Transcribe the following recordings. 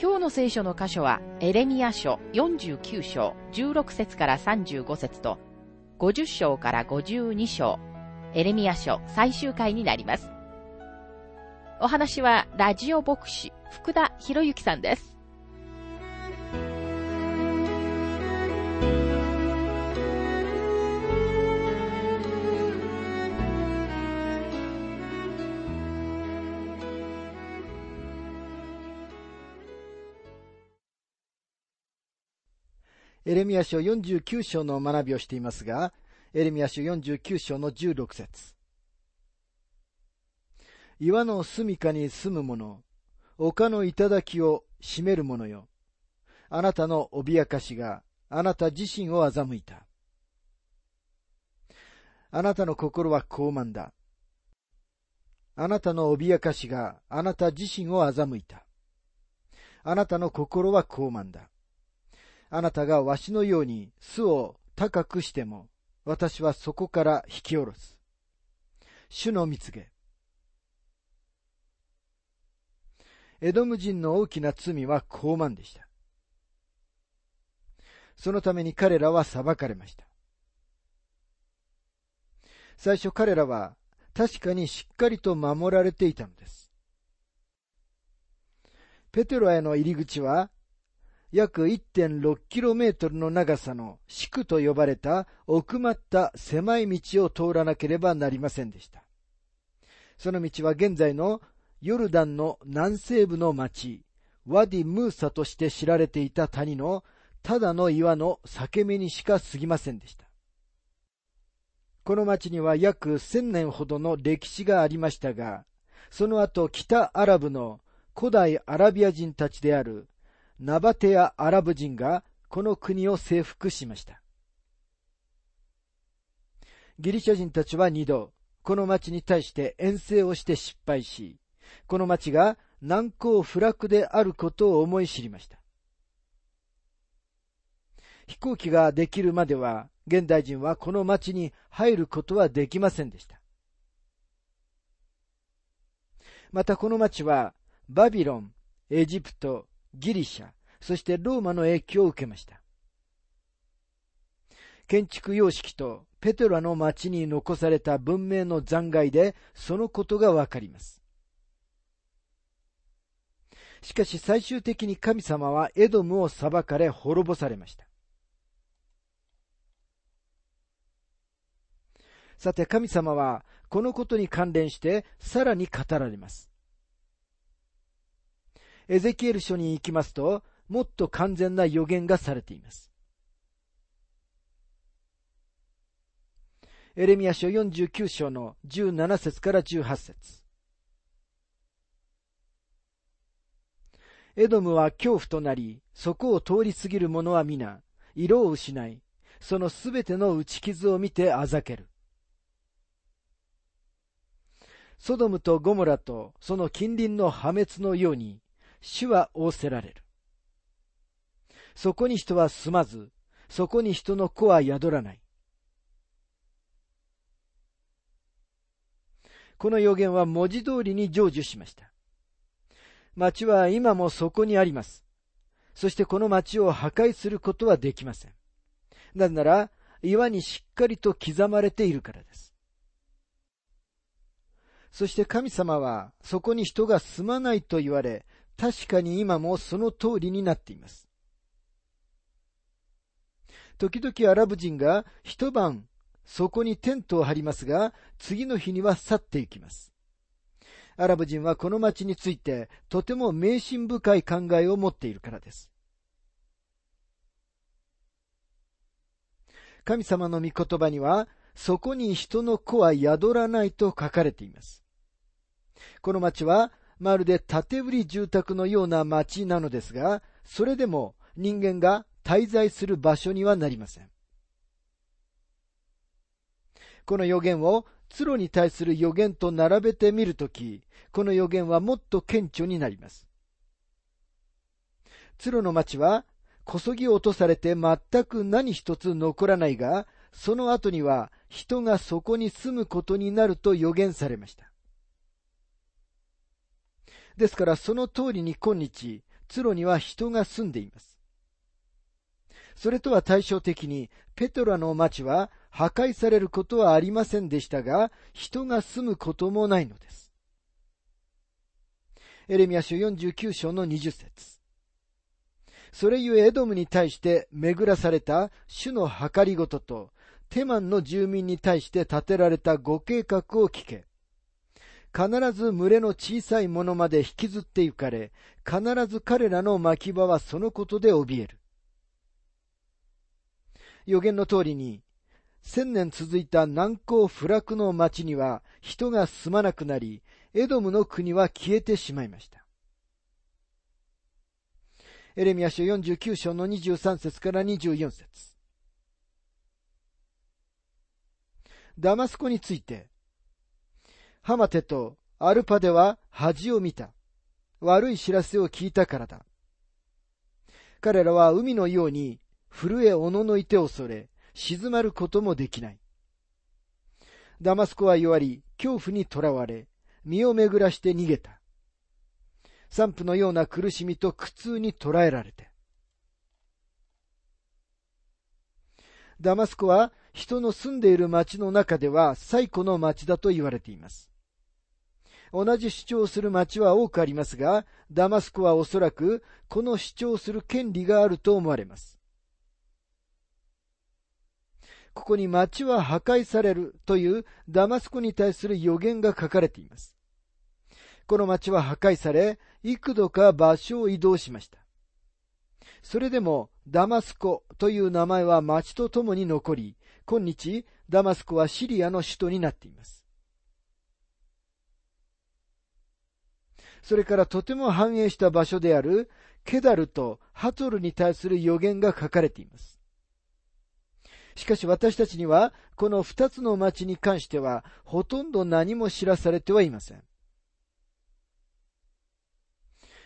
今日の聖書の箇所は、エレミア書49章16節から35節と、50章から52章、エレミア書最終回になります。お話は、ラジオ牧師、福田博之さんです。エレミア書49章の学びをしていますが、エレミア書49章の16節岩の住処に住む者、丘の頂を占める者よ。あなたの脅かしがあなた自身を欺いた。あなたの心は高慢だ。あなたの脅かしがあなた自身を欺いた。あなたの心は高慢だ。あなたがわしのように巣を高くしても、私はそこから引き下ろす。主の蜜げ。エドム人の大きな罪は高慢でした。そのために彼らは裁かれました。最初彼らは確かにしっかりと守られていたのです。ペテロへの入り口は約 1.6km の長さの宿と呼ばれた奥まった狭い道を通らなければなりませんでした。その道は現在のヨルダンの南西部の町、ワディ・ムーサとして知られていた谷のただの岩の裂け目にしか過ぎませんでした。この町には約千年ほどの歴史がありましたが、その後北アラブの古代アラビア人たちであるナバテア・アラブ人がこの国を征服しました。ギリシャ人たちは二度、この町に対して遠征をして失敗し、この町が難攻不落であることを思い知りました。飛行機ができるまでは、現代人はこの町に入ることはできませんでした。またこの町は、バビロン、エジプト、ギリシャ、そしてローマの影響を受けました。建築様式とペトラの町に残された文明の残骸でそのことがわかります。しかし最終的に神様はエドムを裁かれ滅ぼされました。さて神様はこのことに関連してさらに語られます。エゼキエル書に行きますと、もっと完全な予言がされています。エレミア書49章の17節から18節エドムは恐怖となり、そこを通り過ぎる者は皆、色を失い、そのすべての打ち傷を見てあざける。ソドムとゴモラとその近隣の破滅のように、主は仰せられる。そこに人は住まず、そこに人の子は宿らない。この予言は文字通りに成就しました。町は今もそこにあります。そしてこの町を破壊することはできません。なぜなら、岩にしっかりと刻まれているからです。そして神様はそこに人が住まないと言われ、確かに今もその通りになっています。時々アラブ人が一晩そこにテントを張りますが、次の日には去っていきます。アラブ人はこの町についてとても迷信深い考えを持っているからです。神様の御言葉には、そこに人の子は宿らないと書かれています。この町はまるで縦売り住宅のような町なのですが、それでも人間が滞在する場所にはなりません。この予言をツロに対する予言と並べてみるとき、この予言はもっと顕著になります。ツロの町は、こそぎ落とされて全く何一つ残らないが、その後には人がそこに住むことになると予言されました。ですからその通りに今日、ツロには人が住んでいます。それとは対照的に、ペトラの町は破壊されることはありませんでしたが、人が住むこともないのです。エレミア書49章の20節それゆえエドムに対して巡らされた主の計りごとと、テマンの住民に対して立てられたご計画を聞け。必ず群れの小さいものまで引きずって行かれ、必ず彼らの牧場はそのことで怯える。予言の通りに、千年続いた難攻不落の町には人が住まなくなり、エドムの国は消えてしまいました。エレミア書49章の23節から24節ダマスコについて、ハマテとアルパでは恥を見た。悪い知らせを聞いたからだ。彼らは海のように震えおののいて恐れ、静まることもできない。ダマスコは弱り、恐怖にとらわれ、身を巡らして逃げた。散布のような苦しみと苦痛に捉えられて。ダマスコは人の住んでいる町の中では最古の町だと言われています。同じ主張する町は多くありますが、ダマスコはおそらくこの主張する権利があると思われます。ここに町は破壊されるというダマスコに対する予言が書かれています。この町は破壊され、幾度か場所を移動しました。それでもダマスコという名前は町と共に残り、今日ダマスコはシリアの首都になっています。それからとても繁栄した場所であるケダルとハトルに対する予言が書かれています。しかし私たちにはこの二つの町に関してはほとんど何も知らされてはいません。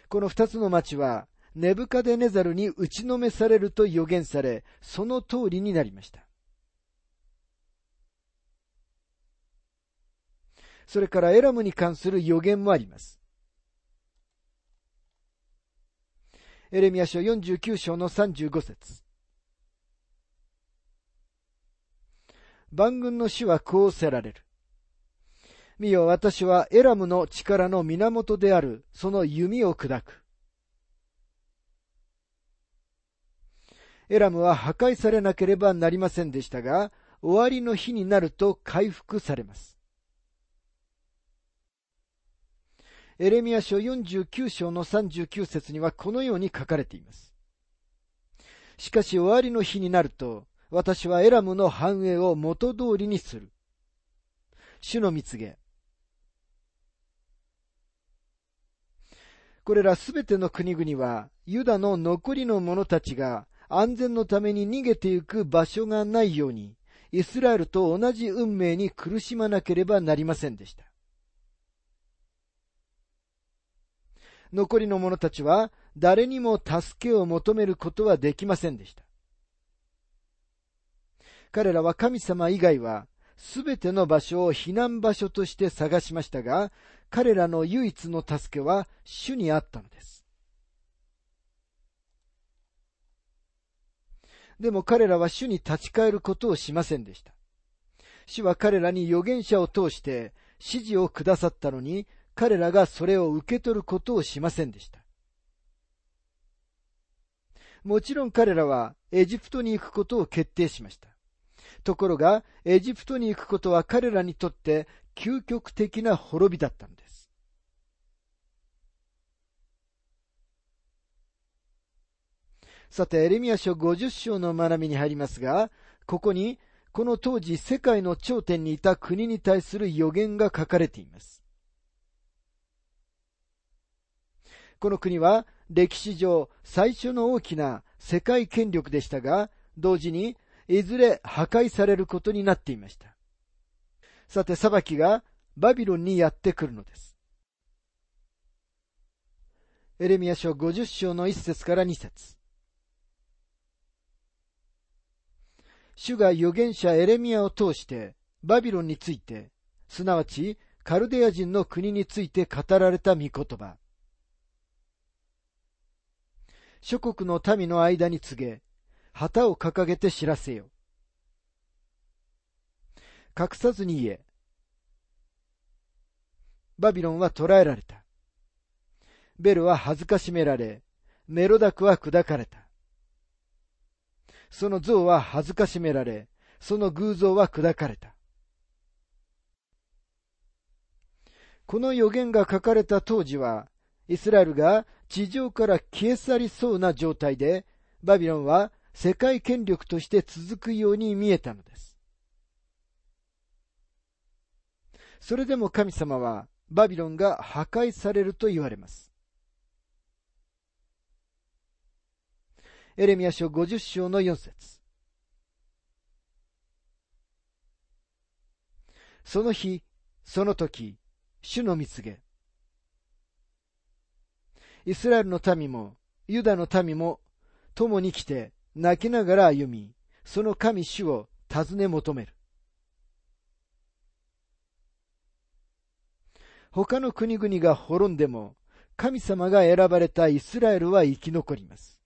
この二つの町はネブカデネザルに打ちのめされると予言され、その通りになりました。それからエラムに関する予言もあります。エレミア書49章の35節万軍の死はこうせられる。見よ、私はエラムの力の源である、その弓を砕く。エラムは破壊されなければなりませんでしたが、終わりの日になると回復されます。エレミア書49章の39節にはこのように書かれています。しかし終わりの日になると、私はエラムの繁栄を元通りにする。主の蜜げ。これらすべての国々は、ユダの残りの者たちが安全のために逃げてゆく場所がないように、イスラエルと同じ運命に苦しまなければなりませんでした。残りの者たちは誰にも助けを求めることはできませんでした。彼らは神様以外はすべての場所を避難場所として探しましたが、彼らの唯一の助けは主にあったのです。でも彼らは主に立ち返ることをしませんでした。主は彼らに預言者を通して指示をくださったのに、彼らがそれを受け取ることをしませんでした。もちろん彼らはエジプトに行くことを決定しました。ところが、エジプトに行くことは彼らにとって究極的な滅びだったのです。さて、エレミア書50章の学びに入りますが、ここに、この当時世界の頂点にいた国に対する予言が書かれています。この国は歴史上最初の大きな世界権力でしたが、同時にいずれ破壊されることになっていました。さて、裁きがバビロンにやってくるのです。エレミア書50章の1節から2節主が預言者エレミアを通してバビロンについて、すなわちカルデア人の国について語られた御言葉。諸国の民の間に告げ、旗を掲げて知らせよ。隠さずに言え。バビロンは捕らえられた。ベルは恥ずかしめられ、メロダクは砕かれた。その像は恥ずかしめられ、その偶像は砕かれた。この予言が書かれた当時は、イスラエルが地上から消え去りそうな状態で、バビロンは世界権力として続くように見えたのです。それでも神様はバビロンが破壊されると言われます。エレミア書50章の4節その日、その時、主の見告げ。イスラエルの民も、ユダの民も、共に来て、泣きながら歩み、その神主を尋ね求める。他の国々が滅んでも、神様が選ばれたイスラエルは生き残ります。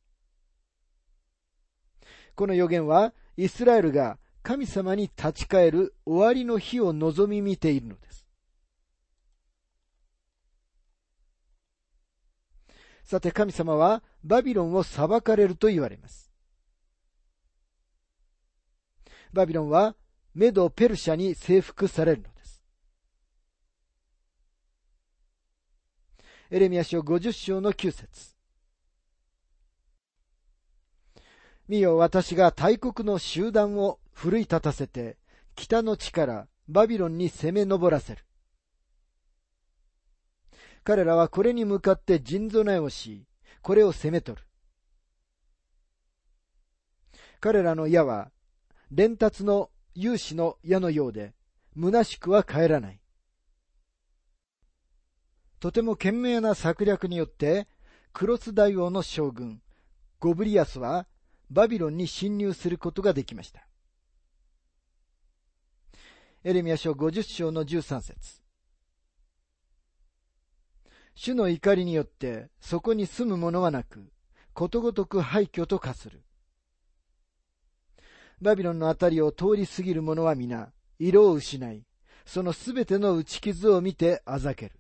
この予言は、イスラエルが神様に立ち返る終わりの日を望み見ているのです。さて神様はバビロンを裁かれると言われます。バビロンはメド・ペルシャに征服されるのです。エレミア書50章の9節見よ、私が大国の集団を奮い立たせて、北の地からバビロンに攻め上らせる。彼らはこれに向かって陣備えをし、これを攻め取る。彼らの矢は、連達の勇士の矢のようで、虚しくは帰らない。とても懸命な策略によって、クロス大王の将軍、ゴブリアスは、バビロンに侵入することができました。エレミア書50章の13節主の怒りによってそこに住む者はなく、ことごとく廃墟と化する。バビロンのあたりを通り過ぎる者は皆、色を失い、そのすべての打ち傷を見てあざける。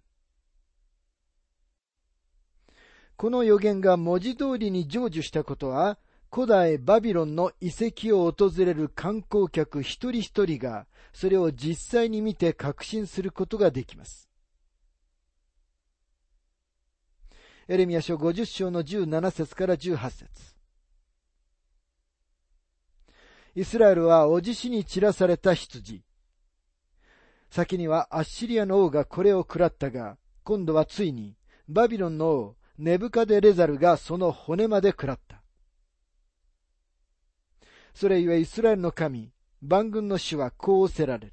この予言が文字通りに成就したことは、古代バビロンの遺跡を訪れる観光客一人一人が、それを実際に見て確信することができます。エレミア書50章の17節から18節イスラエルはおじしに散らされた羊。先にはアッシリアの王がこれを食らったが、今度はついにバビロンの王ネブカデレザルがその骨まで食らった。それゆえイスラエルの神、万軍の主はこうおせられる。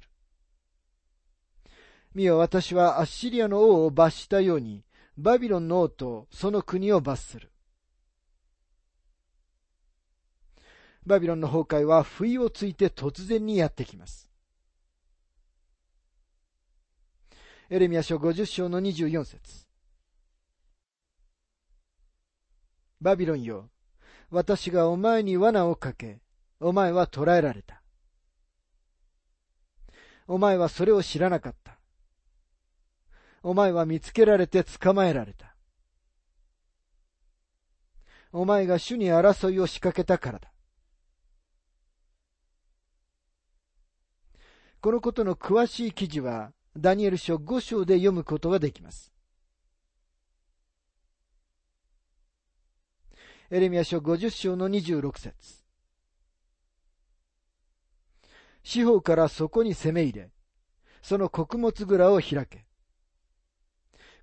見よ、私はアッシリアの王を罰したように、バビロンの王とその国を罰する。バビロンの崩壊は不意をついて突然にやってきます。エレミア書50章の24節バビロンよ、私がお前に罠をかけ、お前は捕らえられた。お前はそれを知らなかった。お前は見つけられて捕まえられた。お前が主に争いを仕掛けたからだ。このことの詳しい記事は、ダニエル書5章で読むことができます。エレミア書50章の26節四方からそこに攻め入れ、その穀物蔵を開け。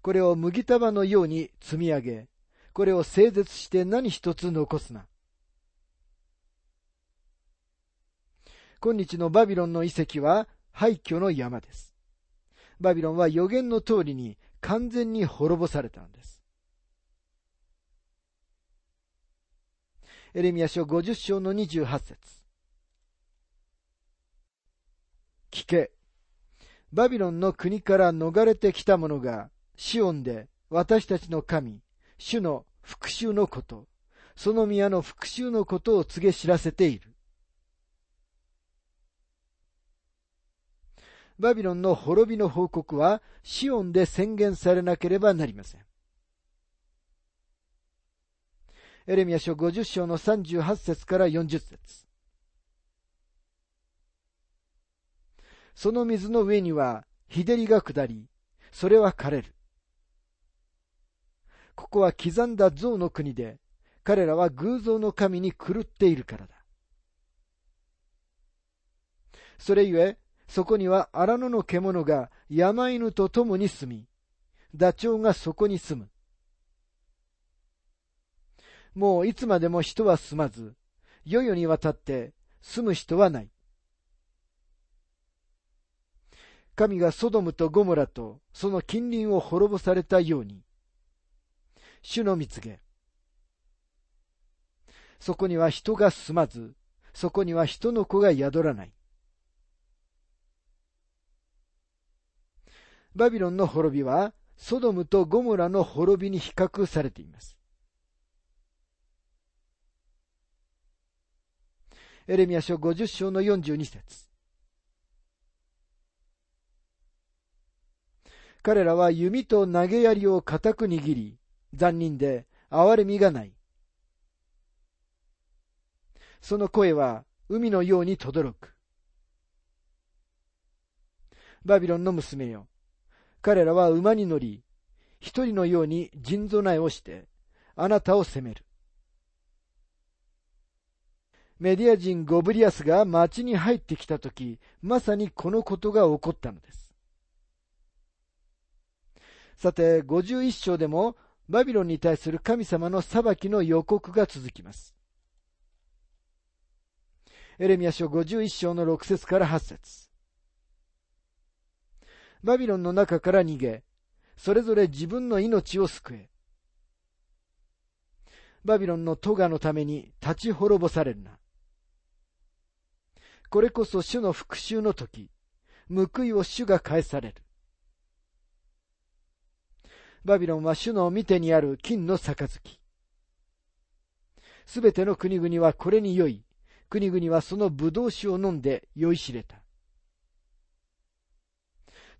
これを麦束のように積み上げ、これを整絶して何一つ残すな。今日のバビロンの遺跡は廃墟の山です。バビロンは予言の通りに完全に滅ぼされたのです。エレミア書50章の28節聞け。バビロンの国から逃れてきた者が、シオンで私たちの神、主の復讐のこと、その宮の復讐のことを告げ知らせている。バビロンの滅びの報告はシオンで宣言されなければなりません。エレミア書50章の38節から40節その水の上には日照りが下り、それは枯れる。ここは刻んだ像の国で、彼らは偶像の神に狂っているからだ。それゆえ、そこには荒野の獣が山犬と共に住み、ダチョウがそこに住む。もういつまでも人は住まず、世々にわたって住む人はない。神がソドムとゴモラとその近隣を滅ぼされたように、主の蜜げ。そこには人が住まず、そこには人の子が宿らない。バビロンの滅びは、ソドムとゴモラの滅びに比較されています。エレミア書50章の42節彼らは弓と投げ槍を固く握り、残忍で憐れみがない。その声は海のように轟く。バビロンの娘よ。彼らは馬に乗り、一人のように陣備えをして、あなたを責める。メディア人ゴブリアスが町に入ってきたとき、まさにこのことが起こったのです。さて、51章でも、バビロンに対する神様の裁きの予告が続きます。エレミア書51章の6節から8節バビロンの中から逃げ、それぞれ自分の命を救え。バビロンのトガのために立ち滅ぼされるな。これこそ主の復讐の時、報いを主が返される。バビロンは主の見てにある金の杯。すべての国々はこれに酔い、国々はその葡萄酒を飲んで酔いしれた。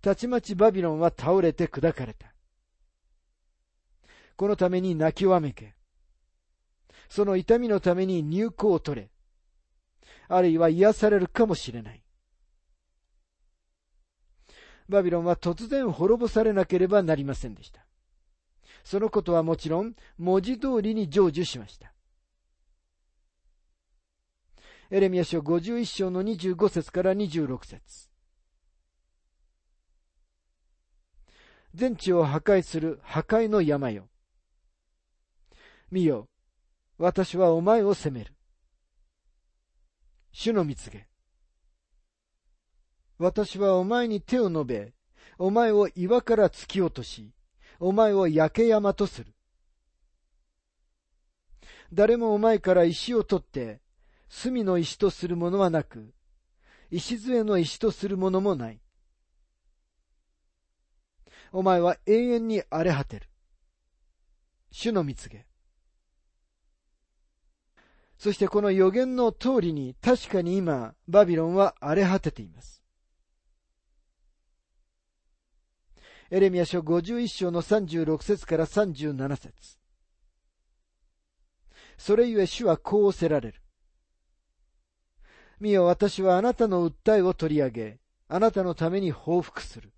たちまちバビロンは倒れて砕かれた。このために泣きわめけ。その痛みのために入港を取れ。あるいは癒されるかもしれない。バビロンは突然滅ぼされなければなりませんでした。そのことはもちろん文字通りに成就しました。エレミア書51章の25節から26節全地を破壊する破壊の山よ。見よ、私はお前を責める。主の蜜げ。私はお前に手を述べ、お前を岩から突き落とし、お前を焼け山とする。誰もお前から石を取って、隅の石とするものはなく、礎の石とするものもない。お前は永遠に荒れ果てる。主の蜜げ。そしてこの予言の通りに確かに今、バビロンは荒れ果てています。エレミア書51章の36節から37節それゆえ主はこうおせられる。見よ、私はあなたの訴えを取り上げ、あなたのために報復する。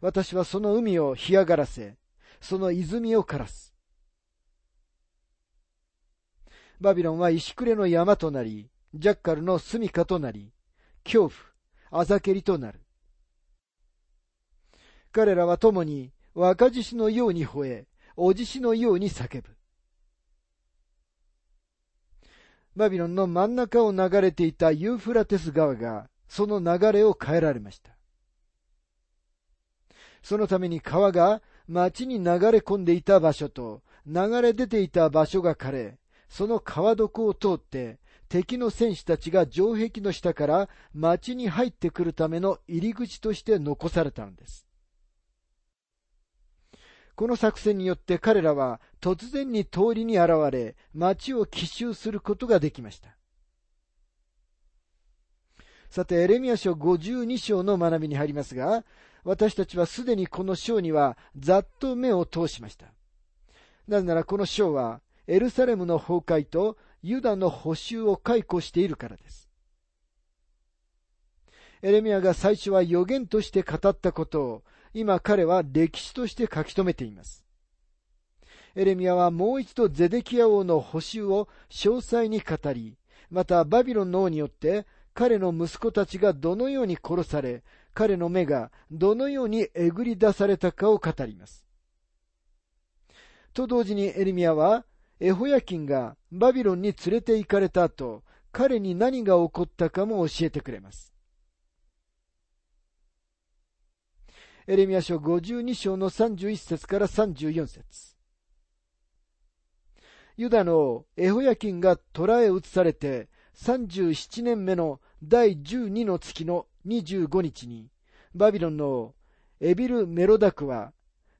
私はその海を干上がらせ、その泉を枯らす。バビロンは石暮れの山となり、ジャッカルの住処となり、恐怖、あざけりとなる。彼らは共に若獅子のように吠え、おじしのように叫ぶ。バビロンの真ん中を流れていたユーフラテス川が、その流れを変えられました。そのために川が町に流れ込んでいた場所と流れ出ていた場所が枯れ、その川床を通って敵の戦士たちが城壁の下から町に入ってくるための入り口として残されたのです。この作戦によって彼らは突然に通りに現れ、町を奇襲することができました。さて、エレミア書52章の学びに入りますが、私たちはすでにこの章にはざっと目を通しました。なぜならこの章は、エルサレムの崩壊とユダの補修を解雇しているからです。エレミアが最初は予言として語ったことを、今彼は歴史として書き留めています。エレミアはもう一度ゼデキア王の補修を詳細に語り、またバビロンの王によって彼の息子たちがどのように殺され、彼の目がどのようにえぐり出されたかを語ります。と同時にエレミアは、エホヤキンがバビロンに連れて行かれた後、彼に何が起こったかも教えてくれます。エレミア書52章の31節から34節。ユダのエホヤキンが捕らえ移されて37年目の第12の月の25日に、バビロンのエビル・メロダクは、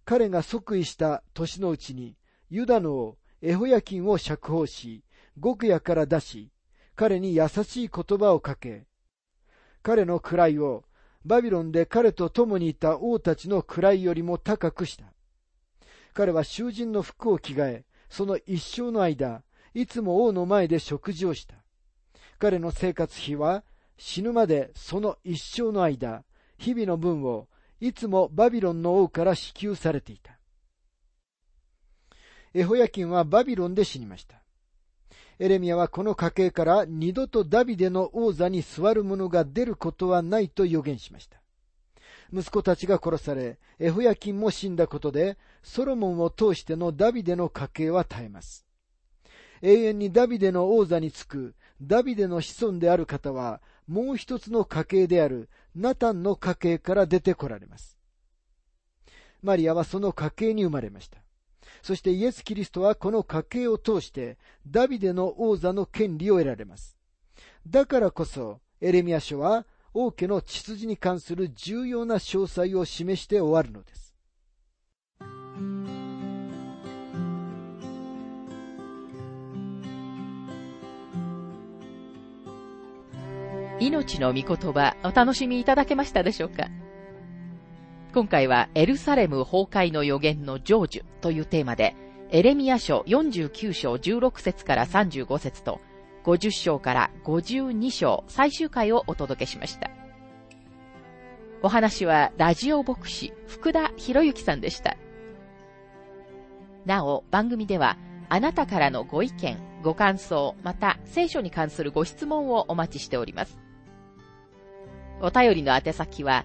彼が即位した年のうちに、ユダのエホヤキンを釈放し、極夜から出し、彼に優しい言葉をかけ、彼の位をバビロンで彼と共にいた王たちの位よりも高くした。彼は囚人の服を着替え、その一生の間、いつも王の前で食事をした。彼の生活費は死ぬまでその一生の間、日々の分をいつもバビロンの王から支給されていた。エホヤキンはバビロンで死にました。エレミアはこの家系から二度とダビデの王座に座る者が出ることはないと予言しました。息子たちが殺され、エホヤキンも死んだことで、ソロモンを通してのダビデの家系は絶えます。永遠にダビデの王座につくダビデの子孫である方は、もう一つの家系であるナタンの家系から出てこられます。マリアはその家系に生まれました。そしてイエス・キリストはこの家系を通してダビデの王座の権利を得られます。だからこそエレミア書は王家の血筋に関する重要な詳細を示して終わるのです。命の御言葉お楽しみいただけましたでしょうか？今回はエルサレム崩壊の予言の成就というテーマで、エレミア書49章16節から35節と、50章から52章最終回をお届けしました。お話はラジオ牧師福田博之さんでした。なお、番組では、あなたからのご意見、ご感想、また聖書に関するご質問をお待ちしております。お便りの宛先は、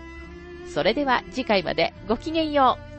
それでは次回までごきげんよう。